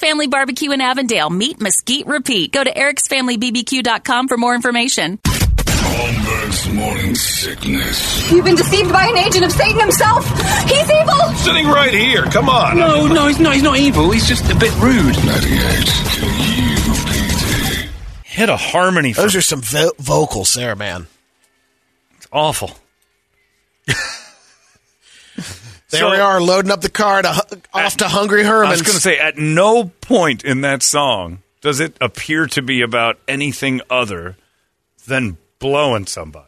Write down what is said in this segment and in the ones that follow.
Family Barbecue in Avondale. Meat Mesquite Repeat. Go to ericsfamilybbq.com for more information. Holmberg's morning sickness. You've been deceived by an agent of Satan himself. He's evil. Sitting right here. Come on. No, no, he's not. He's not evil. He's just a bit rude. 98 Hit a harmony. For, Those are some vo- vocals there, man. it's awful. There So- we are, loading up the car to hu- off to Hungry Herman's. I Herman's. was going to say, at no point in that song does it appear to be about anything other than blowing somebody.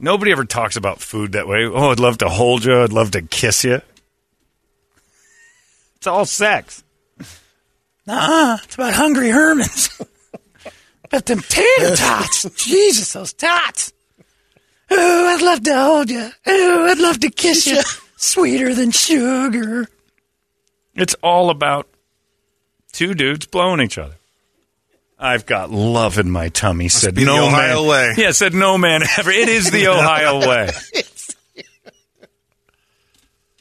Nobody ever talks about food that way. Oh, I'd love to hold you. I'd love to kiss you. It's all sex. Nah, it's about Hungry Herman's. about them tater tots. Jesus, those tots. Oh, I'd love to hold you. Oh, I'd love to kiss you. Sweeter than sugar. It's all about two dudes blowing each other. I've got love in my tummy. said be the no Ohio man. way. Yeah, said no man ever. It is the Ohio way.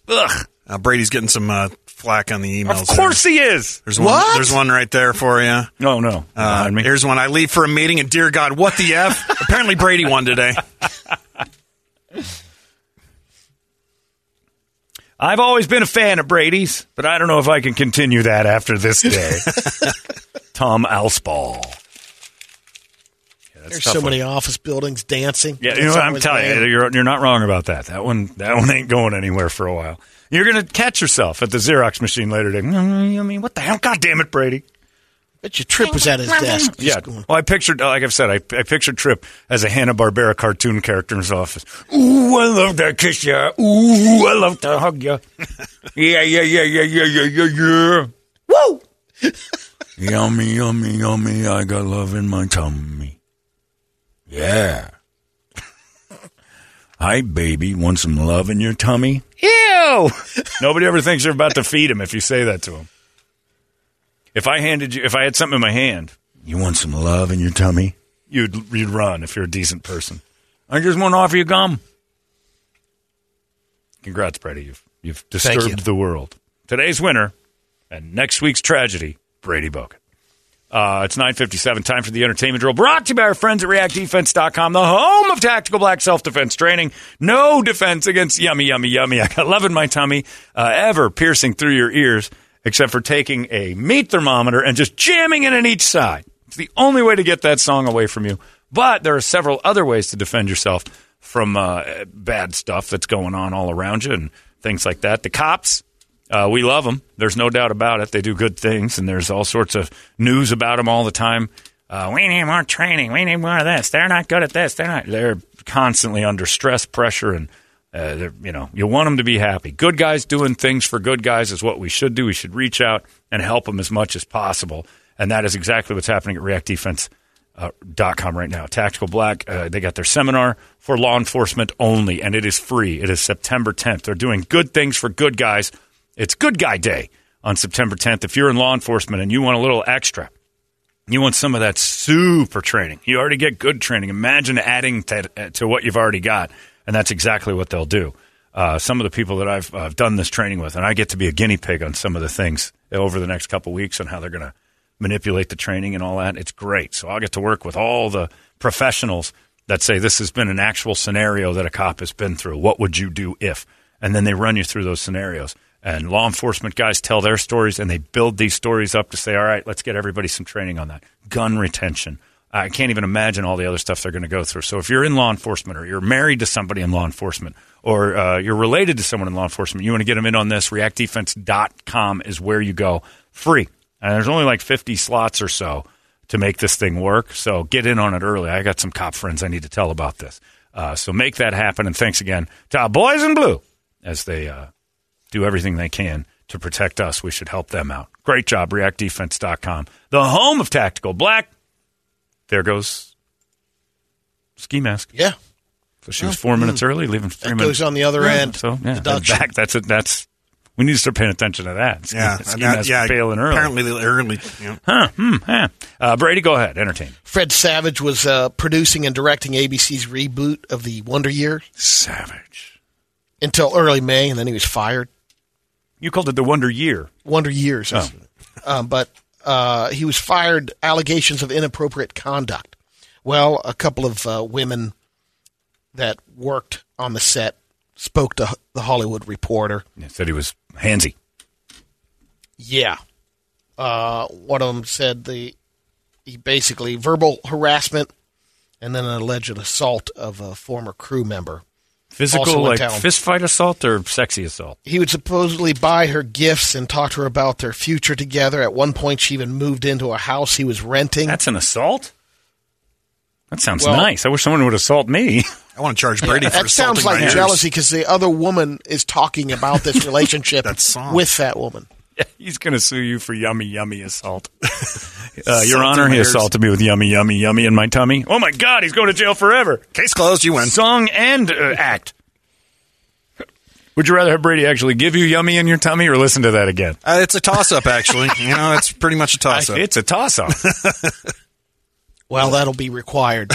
Ugh. Uh, Brady's getting some uh, flack on the emails. Of course he is. There's one, What? there's one right there for you. No, no. Uh, me. here's one. I leave for a meeting, and dear God, what the F? Apparently, Brady won today. I've always been a fan of Brady's, but I don't know if I can continue that after this day. Tom Alsball. Yeah, There's so one. many office buildings dancing. Yeah, you know, I'm telling you, you're, you're not wrong about that. That one, that one ain't going anywhere for a while. You're going to catch yourself at the Xerox machine later today. "Mm, I mean, what the hell? God damn it, Brady. Bet your trip was at his desk. Yeah. going, Well, I pictured, uh, like I've said, I, I pictured Trip as a Hanna Barbera cartoon character in his office. Ooh, I love to kiss you. Ooh, I love to hug you. yeah, yeah, yeah, yeah, yeah, yeah, yeah, yeah. Woo! yummy, yummy, yummy. I got love in my tummy. Yeah. Hi, baby. Want some love in your tummy? Ew! Nobody ever thinks you're about to feed him if you say that to him. If I handed you, if I had something in my hand, you want some love in your tummy? You'd you'd run if you're a decent person. I just want to offer you gum. Congrats, Brady. You've you've disturbed you. the world. Today's winner and next week's tragedy, Brady Bogan. Uh, it's 957. Time for the entertainment drill. Brought to you by our friends at reactdefense.com, the home of tactical black self-defense training. No defense against yummy, yummy, yummy. I got love in my tummy, uh, ever piercing through your ears, except for taking a meat thermometer and just jamming it in each side. It's the only way to get that song away from you. But there are several other ways to defend yourself from uh, bad stuff that's going on all around you and things like that. The cops, uh, we love them. There's no doubt about it. They do good things, and there's all sorts of news about them all the time. Uh, we need more training. We need more of this. They're not good at this. They're not. They're constantly under stress, pressure, and uh, you know you want them to be happy. Good guys doing things for good guys is what we should do. We should reach out and help them as much as possible, and that is exactly what's happening at React Defense uh, right now. Tactical Black, uh, they got their seminar for law enforcement only, and it is free. It is September 10th. They're doing good things for good guys. It's Good Guy Day on September 10th. If you're in law enforcement and you want a little extra, you want some of that super training. You already get good training. Imagine adding to, to what you've already got, and that's exactly what they'll do. Uh, some of the people that I've done this training with, and I get to be a guinea pig on some of the things over the next couple weeks on how they're going to manipulate the training and all that. It's great. So I'll get to work with all the professionals that say this has been an actual scenario that a cop has been through. What would you do if? And then they run you through those scenarios. And law enforcement guys tell their stories and they build these stories up to say, all right, let's get everybody some training on that. Gun retention. I can't even imagine all the other stuff they're going to go through. So if you're in law enforcement or you're married to somebody in law enforcement or uh, you're related to someone in law enforcement, you want to get them in on this, reactdefense.com is where you go. Free. And there's only like 50 slots or so to make this thing work. So get in on it early. I got some cop friends I need to tell about this. Uh, so make that happen. And thanks again to our boys in blue as they uh, do everything they can to protect us. We should help them out. Great job, reactdefense.com. The home of tactical black. There goes ski mask. Yeah. So she was four minutes early, leaving three That minutes. goes on the other end. So yeah, Deduction. back. That's it. That's we need to start paying attention to that. Ski, Yeah, ski and that- mask yeah. failing early. Apparently, the early. Yeah. Huh, hmm, huh. Uh, Brady, go ahead. Entertain. Fred Savage was uh, producing and directing ABC's reboot of the Wonder Year Savage. until early May, and then he was fired. You called it the Wonder Year. Wonder Years. Oh. Um, but uh, he was fired allegations of inappropriate conduct. Well, a couple of uh, women that worked on the set spoke to the Hollywood Reporter. He said he was handsy. Yeah. Uh, one of them said the he basically verbal harassment and then an alleged assault of a former crew member. Physical, like town. fist fight assault or sexy assault? He would supposedly buy her gifts and talk to her about their future together. At one point, she even moved into a house he was renting. That's an assault? That sounds Well- nice. I wish someone would assault me. I want to charge Brady for that sounds assaulting like my ears. jealousy because the other woman is talking about this relationship That song. with that woman. He's going to sue you for yummy, yummy assault. Uh, Your Honor, he assaulted me with yummy, yummy, yummy in my tummy. Oh my God, he's going to jail forever. Case closed. You win. Song and uh, act. Would you rather have Brady actually give you yummy in your tummy or listen to that again? Uh, it's a toss up, actually. you know, it's pretty much a toss up. It's a toss up. Well, that'll be required.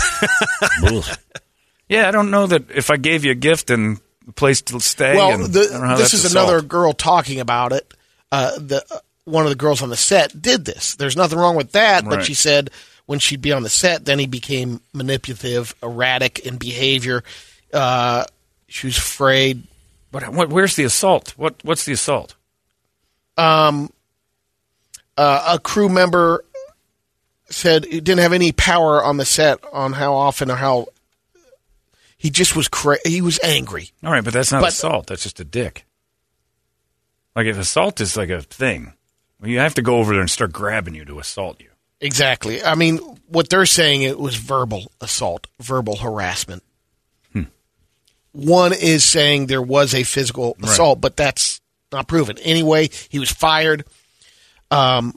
yeah, I don't know that if I gave you a gift and a place to stay. well, and, the, I don't know how this is assault. another girl talking about it. Uh, the uh, one of the girls on the set did this. There's nothing wrong with that, but she said when she'd be on the set, then he became manipulative, erratic in behavior. Uh, she was afraid. But what, where's the assault? What What's the assault? Uh, a crew member said he didn't have any power on the set on how often or how he just was cra- he was angry. All right, but that's not But- assault. That's just a dick. Like if assault is like a thing, well, you have to go over there and start grabbing you to assault you. Exactly. I mean, what they're saying it was verbal assault, verbal harassment. Hmm. One is saying there was a physical assault, but that's not proven. Anyway, he was fired. Um,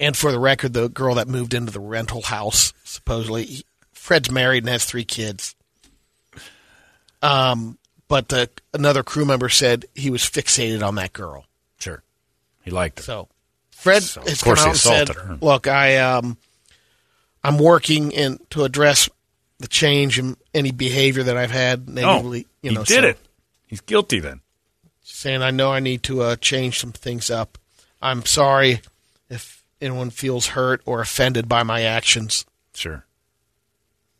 and for the record, the girl that moved into the rental house, supposedly, Fred's married and has three kids. Um, but the another crew member said he was fixated on that girl. Sure, he liked her. So Fred So, of has course come he out and said, her. "Look, I um, I'm working in to address the change in any behavior that I've had Oh, negatively. you he know, did so it. He's guilty then. Saying I know I need to uh, change some things up. I'm sorry if anyone feels hurt or offended by my actions. Sure.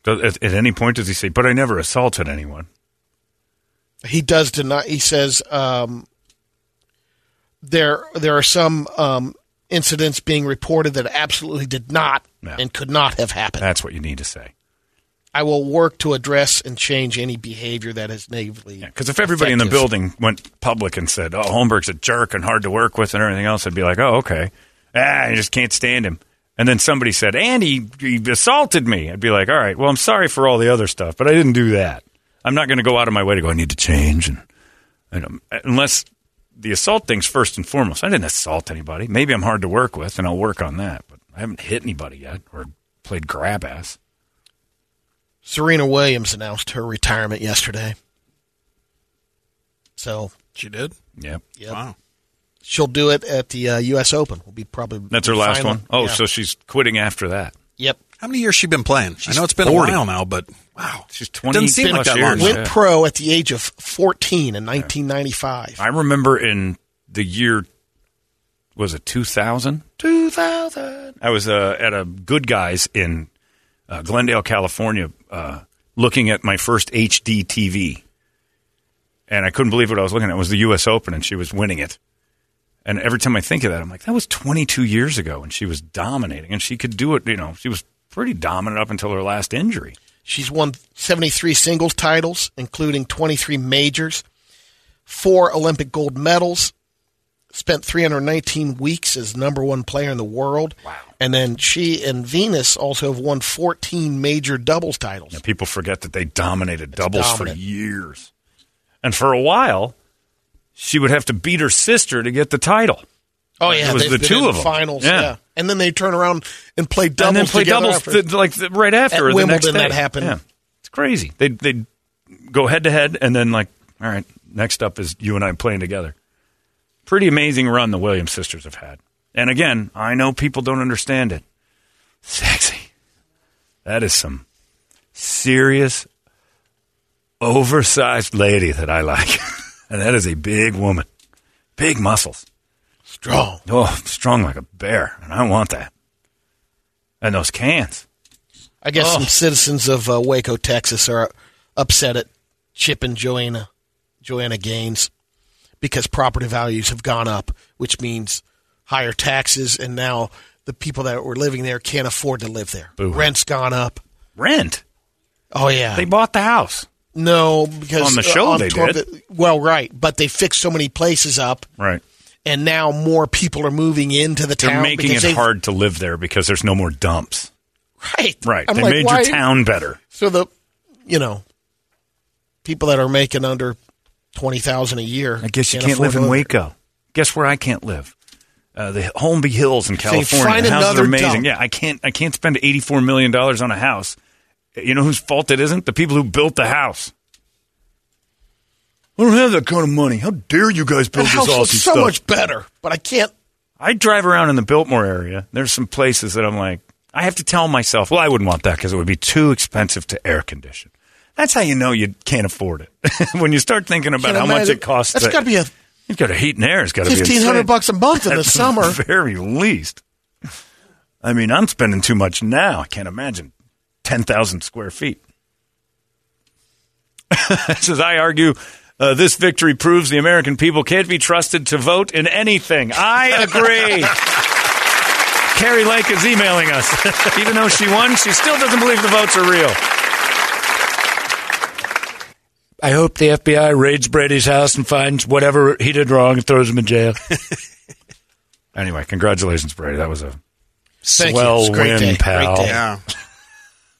Does, at, at any point does he say, "But I never assaulted anyone"? He does deny. He says um, there there are some um, incidents being reported that absolutely did not Yeah. and could not have happened. That's what you need to say. I will work to address and change any behavior that is negatively. Because if everybody in the building went public and said, "Oh, Holmberg's a jerk and hard to work with," and everything else, I'd be like, "Oh, okay." Ah, I just can't stand him. And then somebody said, "And he, he assaulted me." I'd be like, "All right, well, I'm sorry for all the other stuff, but I didn't do that. I'm not going to go out of my way to go. I need to change." And, and um, unless the assault thing's first and foremost, I didn't assault anybody. Maybe I'm hard to work with, and I'll work on that. But I haven't hit anybody yet or played grab ass. Serena Williams announced her retirement yesterday. So She did? Yep. yep. Wow. she'll do it at the uh, U.S. Open. Will be probably That's her the last final. one. Oh, Yeah. so she's quitting after that. yep. How many years she been playing? I know it's been 40. a while now, but wow. She's 20 Doesn't seem like that years. long. Went Yeah. pro at the age of 14 in 1995. I remember in the year was it 2000? 2000. I was uh, at a Good Guys in uh, Glendale, California, uh, looking at my first HD TV, and I couldn't believe what I was looking at. It was the U.S. Open, and she was winning it. And every time I think of that, I'm like, that was 22 years ago, and she was dominating, and she could do it. You know, she was pretty dominant up until her last injury. She's won 73 singles titles, including 23 majors, four Olympic gold medals, spent 319 weeks as number one player in the world. Wow. And then she and Venus also have won 14 major doubles titles. People forget that they dominated doubles dominant. for years. And for a while, she would have to beat her sister to get the title. Oh yeah, It was the two of them. finals. Yeah. Yeah. And then they turn around and play doubles and then play doubles after. th- like th- right after At the Wimbledon, that happened. Yeah. It's crazy. They they go head to head and then like, all right, next up is you and I playing together. Pretty amazing run the Williams sisters have had. And again, I know people don't understand it. Sexy. That is some serious oversized lady that I like. and that is a big woman. Big muscles. Strong. Oh, strong like a bear, and I want that. And those cans. I guess Oh. some citizens of uh, Waco, Texas, are upset at Chip and Joanna, Joanna Gaines, because property values have gone up, which means higher taxes, and now the people that were living there can't afford to live there. Boo. Rent's gone up. Rent. Oh yeah, They bought the house. no because On the uh, show they tour- did. Well, right, but they fixed so many places up, Right. And now more people are moving into the town. They're making it hard to live there because there's no more dumps. Right, Right. I'm they like, made why- your town better. So the, you know, people that are making under twenty thousand a year, I guess you can't can't live in Waco. Guess where I can't live? Uh, the Holmby Hills in California. find the houses another are amazing. dump. Yeah, I can't. I can't spend eighty four million dollars on a house. You know whose fault it isn't? The people who built the house. I don't have that kind of money. How dare you guys build That this house awesome looks so stuff? much better, but I can't. I drive around in the Biltmore area. There's some places that I'm like, I have to tell myself, well, I wouldn't want that because it would be too expensive to air condition. That's how you know you can't afford it. when you start thinking about can't how much imagine- it costs. That's to- got to be a You've got to heat and air. It's got to be fifteen hundred insane. bucks a month in the At summer. very least. I mean, I'm spending too much now. I can't imagine ten thousand square feet. Says I argue. Uh, this victory proves the American people can't be trusted to vote in anything. I agree. Kari Lake is emailing us. Even though she won, she still doesn't believe the votes are real. I hope the FBI raids Brady's house and finds whatever he did wrong and throws him in jail. anyway, congratulations, Brady. That was a Thank you. swell a great win, day. pal.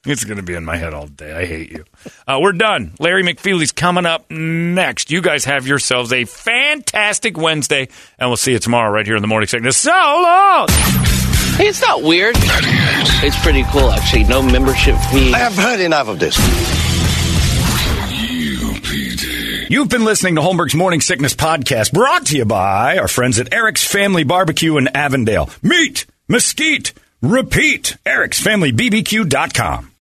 Great day. Yeah. It's going to be in my head all day. I hate you. Uh, we're done. Larry McFeely's coming up next. You guys have yourselves a fantastic Wednesday, and we'll see you tomorrow right here in the morning sickness. So long. Hey, it's not weird. It's pretty cool, actually. No membership fee. I have heard enough of this. UPD. You've been listening to Holmberg's Morning Sickness Podcast, brought to you by our friends at Eric's Family Barbecue in Avondale. Meat, mesquite, repeat. Eric'sFamilyBBQ.com.